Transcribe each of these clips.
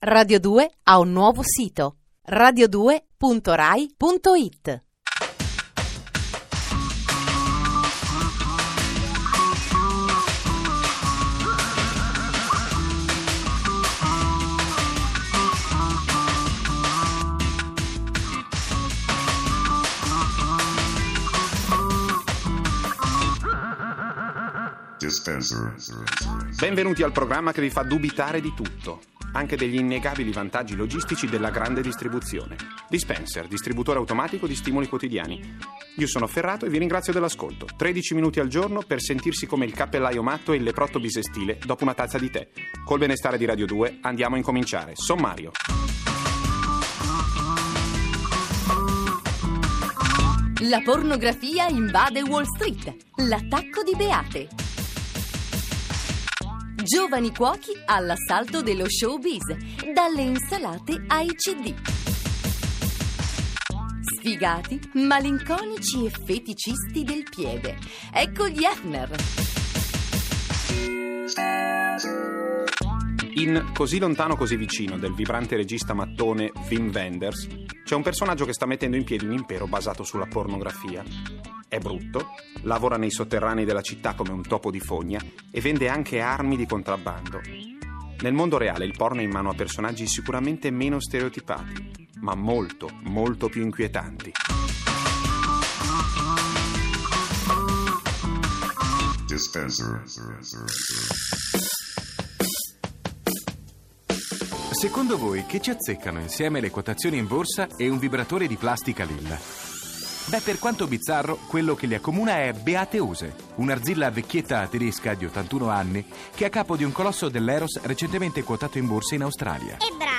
Radio 2 ha un nuovo sito radio2.rai.it Dispenser. Benvenuti al programma che vi fa dubitare di tutto, anche degli innegabili vantaggi logistici della grande distribuzione. Dispenser, distributore automatico di stimoli quotidiani. Io sono Ferrato e vi ringrazio dell'ascolto. 13 minuti al giorno per sentirsi come il cappellaio matto e il leprotto bisestile dopo una tazza di tè. Col benestare di Radio 2 andiamo a incominciare. Sommario. La pornografia invade Wall Street. L'attacco di Beate. Giovani cuochi all'assalto dello showbiz, dalle insalate ai CD. Sfigati, malinconici e feticisti del piede. Ecco gli Hefner. In Così lontano così vicino del vibrante regista mattone Wim Wenders c'è un personaggio che sta mettendo in piedi un impero basato sulla pornografia. È brutto, lavora nei sotterranei della città come un topo di fogna e vende anche armi di contrabbando. Nel mondo reale il porno è in mano a personaggi sicuramente meno stereotipati, ma molto, molto più inquietanti. Dispenser. Secondo voi che ci azzeccano insieme le quotazioni in borsa e un vibratore di plastica lilla? Beh, per quanto bizzarro, quello che li accomuna è Beate Use, un'arzilla vecchietta tedesca di 81 anni che è a capo di un colosso dell'Eros recentemente quotato in borsa in Australia. La nonnina.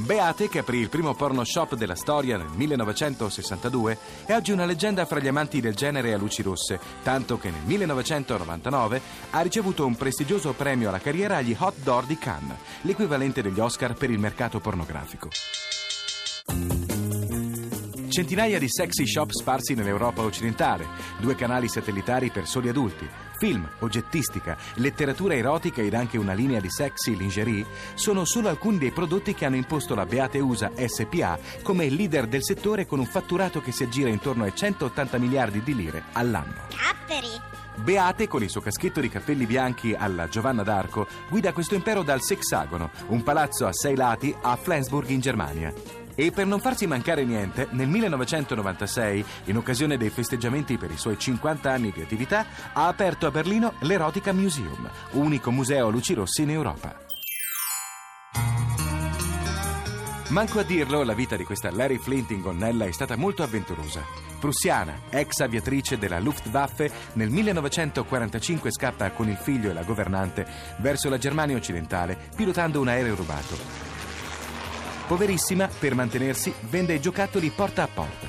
Beate, che aprì il primo porno shop della storia nel 1962, è oggi una leggenda fra gli amanti del genere a luci rosse, tanto che nel 1999 ha ricevuto un prestigioso premio alla carriera agli Hot Door di Cannes, l'equivalente degli Oscar per il mercato pornografico. Centinaia di sexy shop sparsi nell'Europa occidentale, due canali satellitari per soli adulti, film, oggettistica, letteratura erotica ed anche una linea di sexy lingerie sono solo alcuni dei prodotti che hanno imposto la Beate USA SPA come leader del settore con un fatturato che si aggira intorno ai 180 miliardi di lire all'anno. Capperi. Beate, con il suo caschetto di capelli bianchi alla Giovanna d'Arco, guida questo impero dal Sexagono, un palazzo a sei lati a Flensburg in Germania. E per non farsi mancare niente, nel 1996, in occasione dei festeggiamenti per i suoi 50 anni di attività, ha aperto a Berlino l'Erotica Museum, unico museo a luci rossi in Europa. Manco a dirlo, la vita di questa Larry Flint in gonnella è stata molto avventurosa. Prussiana, ex aviatrice della Luftwaffe, nel 1945 scappa con il figlio e la governante verso la Germania occidentale, pilotando un aereo rubato. Poverissima, per mantenersi, vende i giocattoli porta a porta.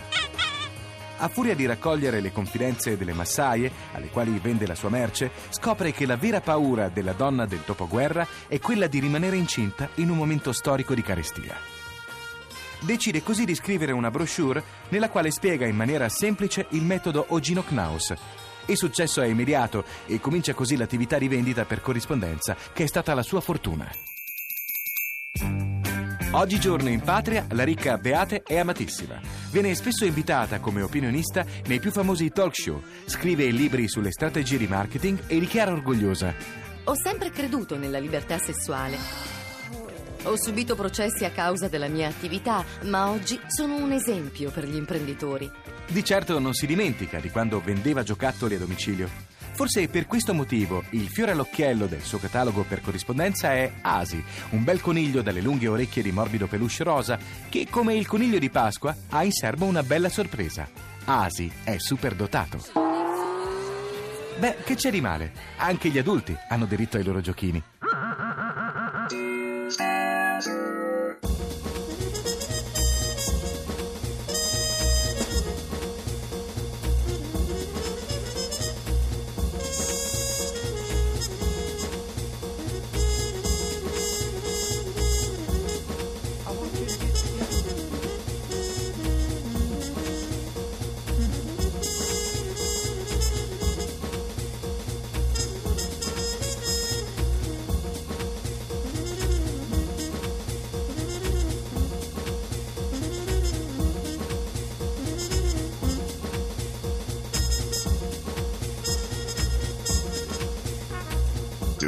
A furia di raccogliere le confidenze delle massaie, alle quali vende la sua merce, scopre che la vera paura della donna del dopoguerra è quella di rimanere incinta in un momento storico di carestia. Decide così di scrivere una brochure nella quale spiega in maniera semplice il metodo Ogino Knaus. Il successo è immediato e comincia così l'attività di vendita per corrispondenza, che è stata la sua fortuna. Oggigiorno in patria la ricca Beate è amatissima. Viene spesso invitata come opinionista nei più famosi talk show, scrive libri sulle strategie di marketing e dichiara orgogliosa. Ho sempre creduto nella libertà sessuale. Ho subito processi a causa della mia attività, ma oggi sono un esempio per gli imprenditori. Di certo non si dimentica di quando vendeva giocattoli a domicilio. Forse per questo motivo il fiore all'occhiello del suo catalogo per corrispondenza è Asi, un bel coniglio dalle lunghe orecchie di morbido peluche rosa che, come il coniglio di Pasqua, ha in serbo una bella sorpresa. Asi è superdotato. Beh, che c'è di male? Anche gli adulti hanno diritto ai loro giochini.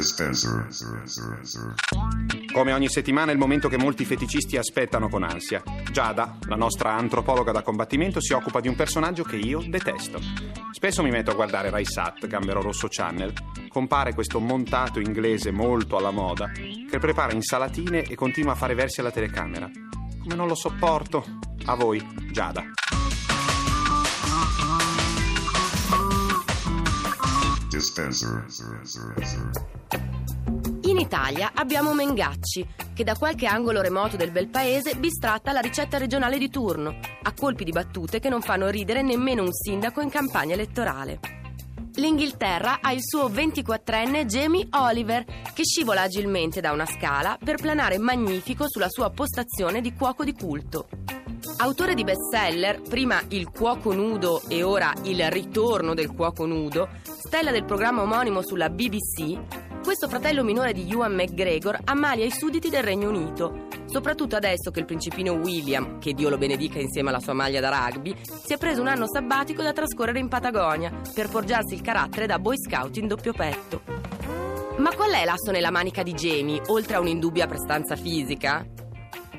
Dispenser. Come ogni settimana è il momento che molti feticisti aspettano con ansia. Giada, la nostra antropologa da combattimento, si occupa di un personaggio che io detesto. Spesso mi metto a guardare Rai Sat, Gambero Rosso Channel. Compare questo montato inglese molto alla moda che prepara insalatine e continua a fare versi alla telecamera. Come non lo sopporto. A voi, Giada. Dispenser. In Italia abbiamo Mengacci, che da qualche angolo remoto del bel paese bistratta la ricetta regionale di turno, a colpi di battute che non fanno ridere nemmeno un sindaco in campagna elettorale. L'Inghilterra ha il suo 24enne Jamie Oliver, che scivola agilmente da una scala per planare magnifico sulla sua postazione di cuoco di culto. Autore di bestseller, prima Il cuoco nudo e ora Il ritorno del cuoco nudo, stella del programma omonimo sulla BBC, questo fratello minore di Ewan McGregor ammalia i sudditi del Regno Unito, soprattutto adesso che il principino William, che Dio lo benedica insieme alla sua maglia da rugby, si è preso un anno sabbatico da trascorrere in Patagonia per forgiarsi il carattere da boy scout in doppio petto. Ma qual è l'asso nella manica di Jamie, oltre a un'indubbia prestanza fisica?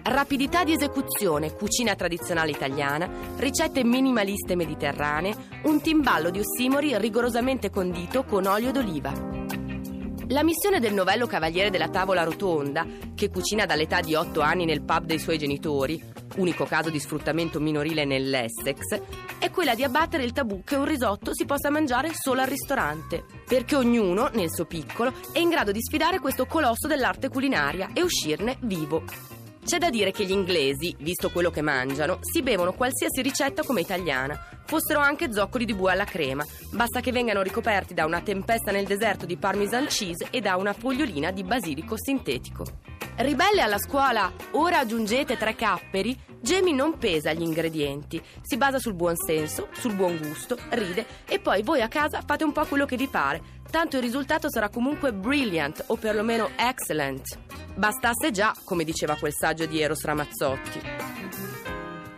Rapidità di esecuzione, cucina tradizionale italiana, ricette minimaliste mediterranee, un timballo di ossimori rigorosamente condito con olio d'oliva. La missione del novello cavaliere della tavola rotonda, che cucina dall'età di 8 anni nel pub dei suoi genitori, unico caso di sfruttamento minorile nell'Essex, è quella di abbattere il tabù che un risotto si possa mangiare solo al ristorante, perché ognuno, nel suo piccolo, è in grado di sfidare questo colosso dell'arte culinaria e uscirne vivo. C'è da dire che gli inglesi, visto quello che mangiano, si bevono qualsiasi ricetta come italiana, fossero anche zoccoli di bue alla crema, basta che vengano ricoperti da una tempesta nel deserto di parmesan cheese e da una fogliolina di basilico sintetico. Ribelle alla scuola, ora aggiungete tre capperi, Jamie non pesa gli ingredienti, si basa sul buon senso, sul buon gusto, ride e poi voi a casa fate un po' quello che vi pare, tanto il risultato sarà comunque brilliant o perlomeno excellent. Bastasse già, come diceva quel saggio di Eros Ramazzotti.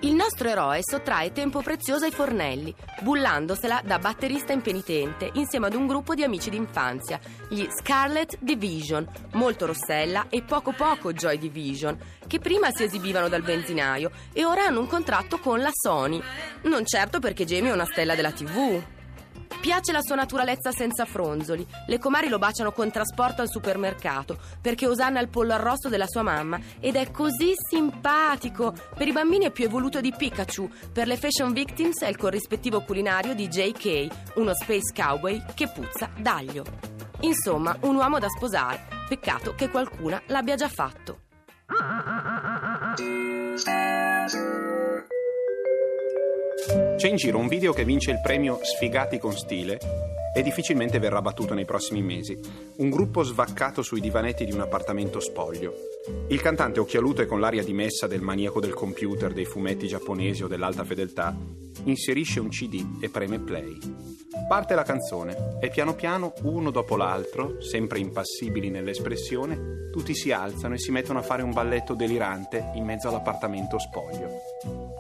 Il nostro eroe sottrae tempo prezioso ai fornelli, bullandosela da batterista impenitente insieme ad un gruppo di amici d'infanzia, gli Scarlet Division, molto Rossella e poco poco Joy Division, che prima si esibivano dal benzinaio e ora hanno un contratto con la Sony. Non certo perché Jamie è una stella della TV. Piace la sua naturalezza senza fronzoli. Le comari lo baciano con trasporto al supermercato perché osanna il pollo arrosto della sua mamma ed è così simpatico. Per i bambini è più evoluto di Pikachu, per le fashion victims è il corrispettivo culinario di JK, uno space cowboy che puzza d'aglio. Insomma, un uomo da sposare. Peccato che qualcuna l'abbia già fatto. C'è in giro un video che vince il premio Sfigati con stile e difficilmente verrà battuto nei prossimi mesi. Un gruppo svaccato sui divanetti di un appartamento spoglio. Il cantante occhialuto e con l'aria dimessa del maniaco del computer, dei fumetti giapponesi o dell'alta fedeltà, inserisce un CD e preme play. Parte la canzone e piano piano, uno dopo l'altro, sempre impassibili nell'espressione, tutti si alzano e si mettono a fare un balletto delirante in mezzo all'appartamento spoglio.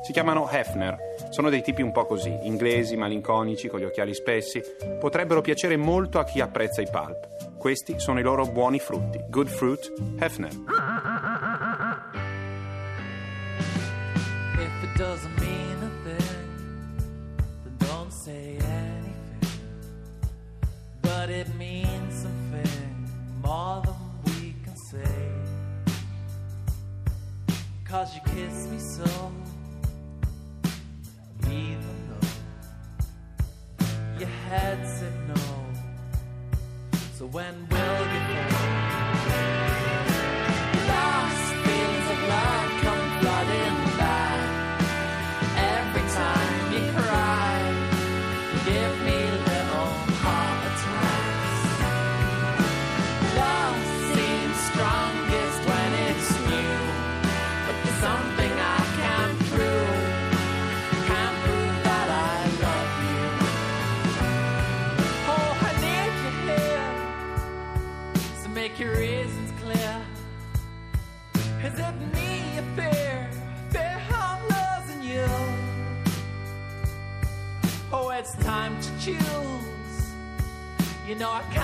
Si chiamano Hefner, sono dei tipi un po' così, inglesi, malinconici, con gli occhiali spessi, potrebbero piacere molto a chi apprezza i pulp. Questi sono i loro buoni frutti. Good fruit, Hefner. If it doesn't mean a thing, then don't say anything. But it means something more than we can say. Cause you kiss me so, even though your head said no. So when will you home?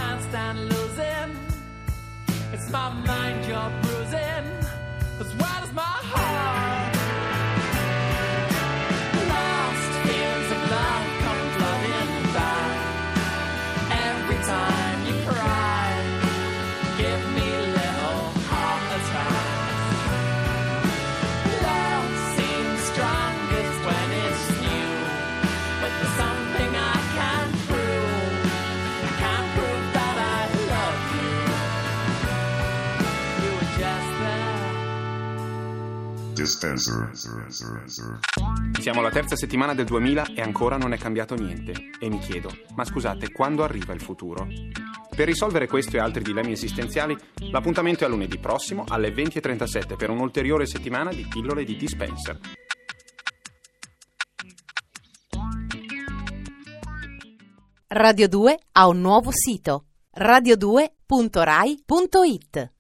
can't stand losing. It's my mind you're bruising, as well as my heart. Dispenser. Siamo alla terza settimana del 2000 e ancora non è cambiato niente. E mi chiedo, ma scusate, quando arriva il futuro? Per risolvere questo e altri dilemmi esistenziali, l'appuntamento è a lunedì prossimo alle 20.37 per un'ulteriore settimana di pillole di Dispenser. Radio 2 ha un nuovo sito radio2.rai.it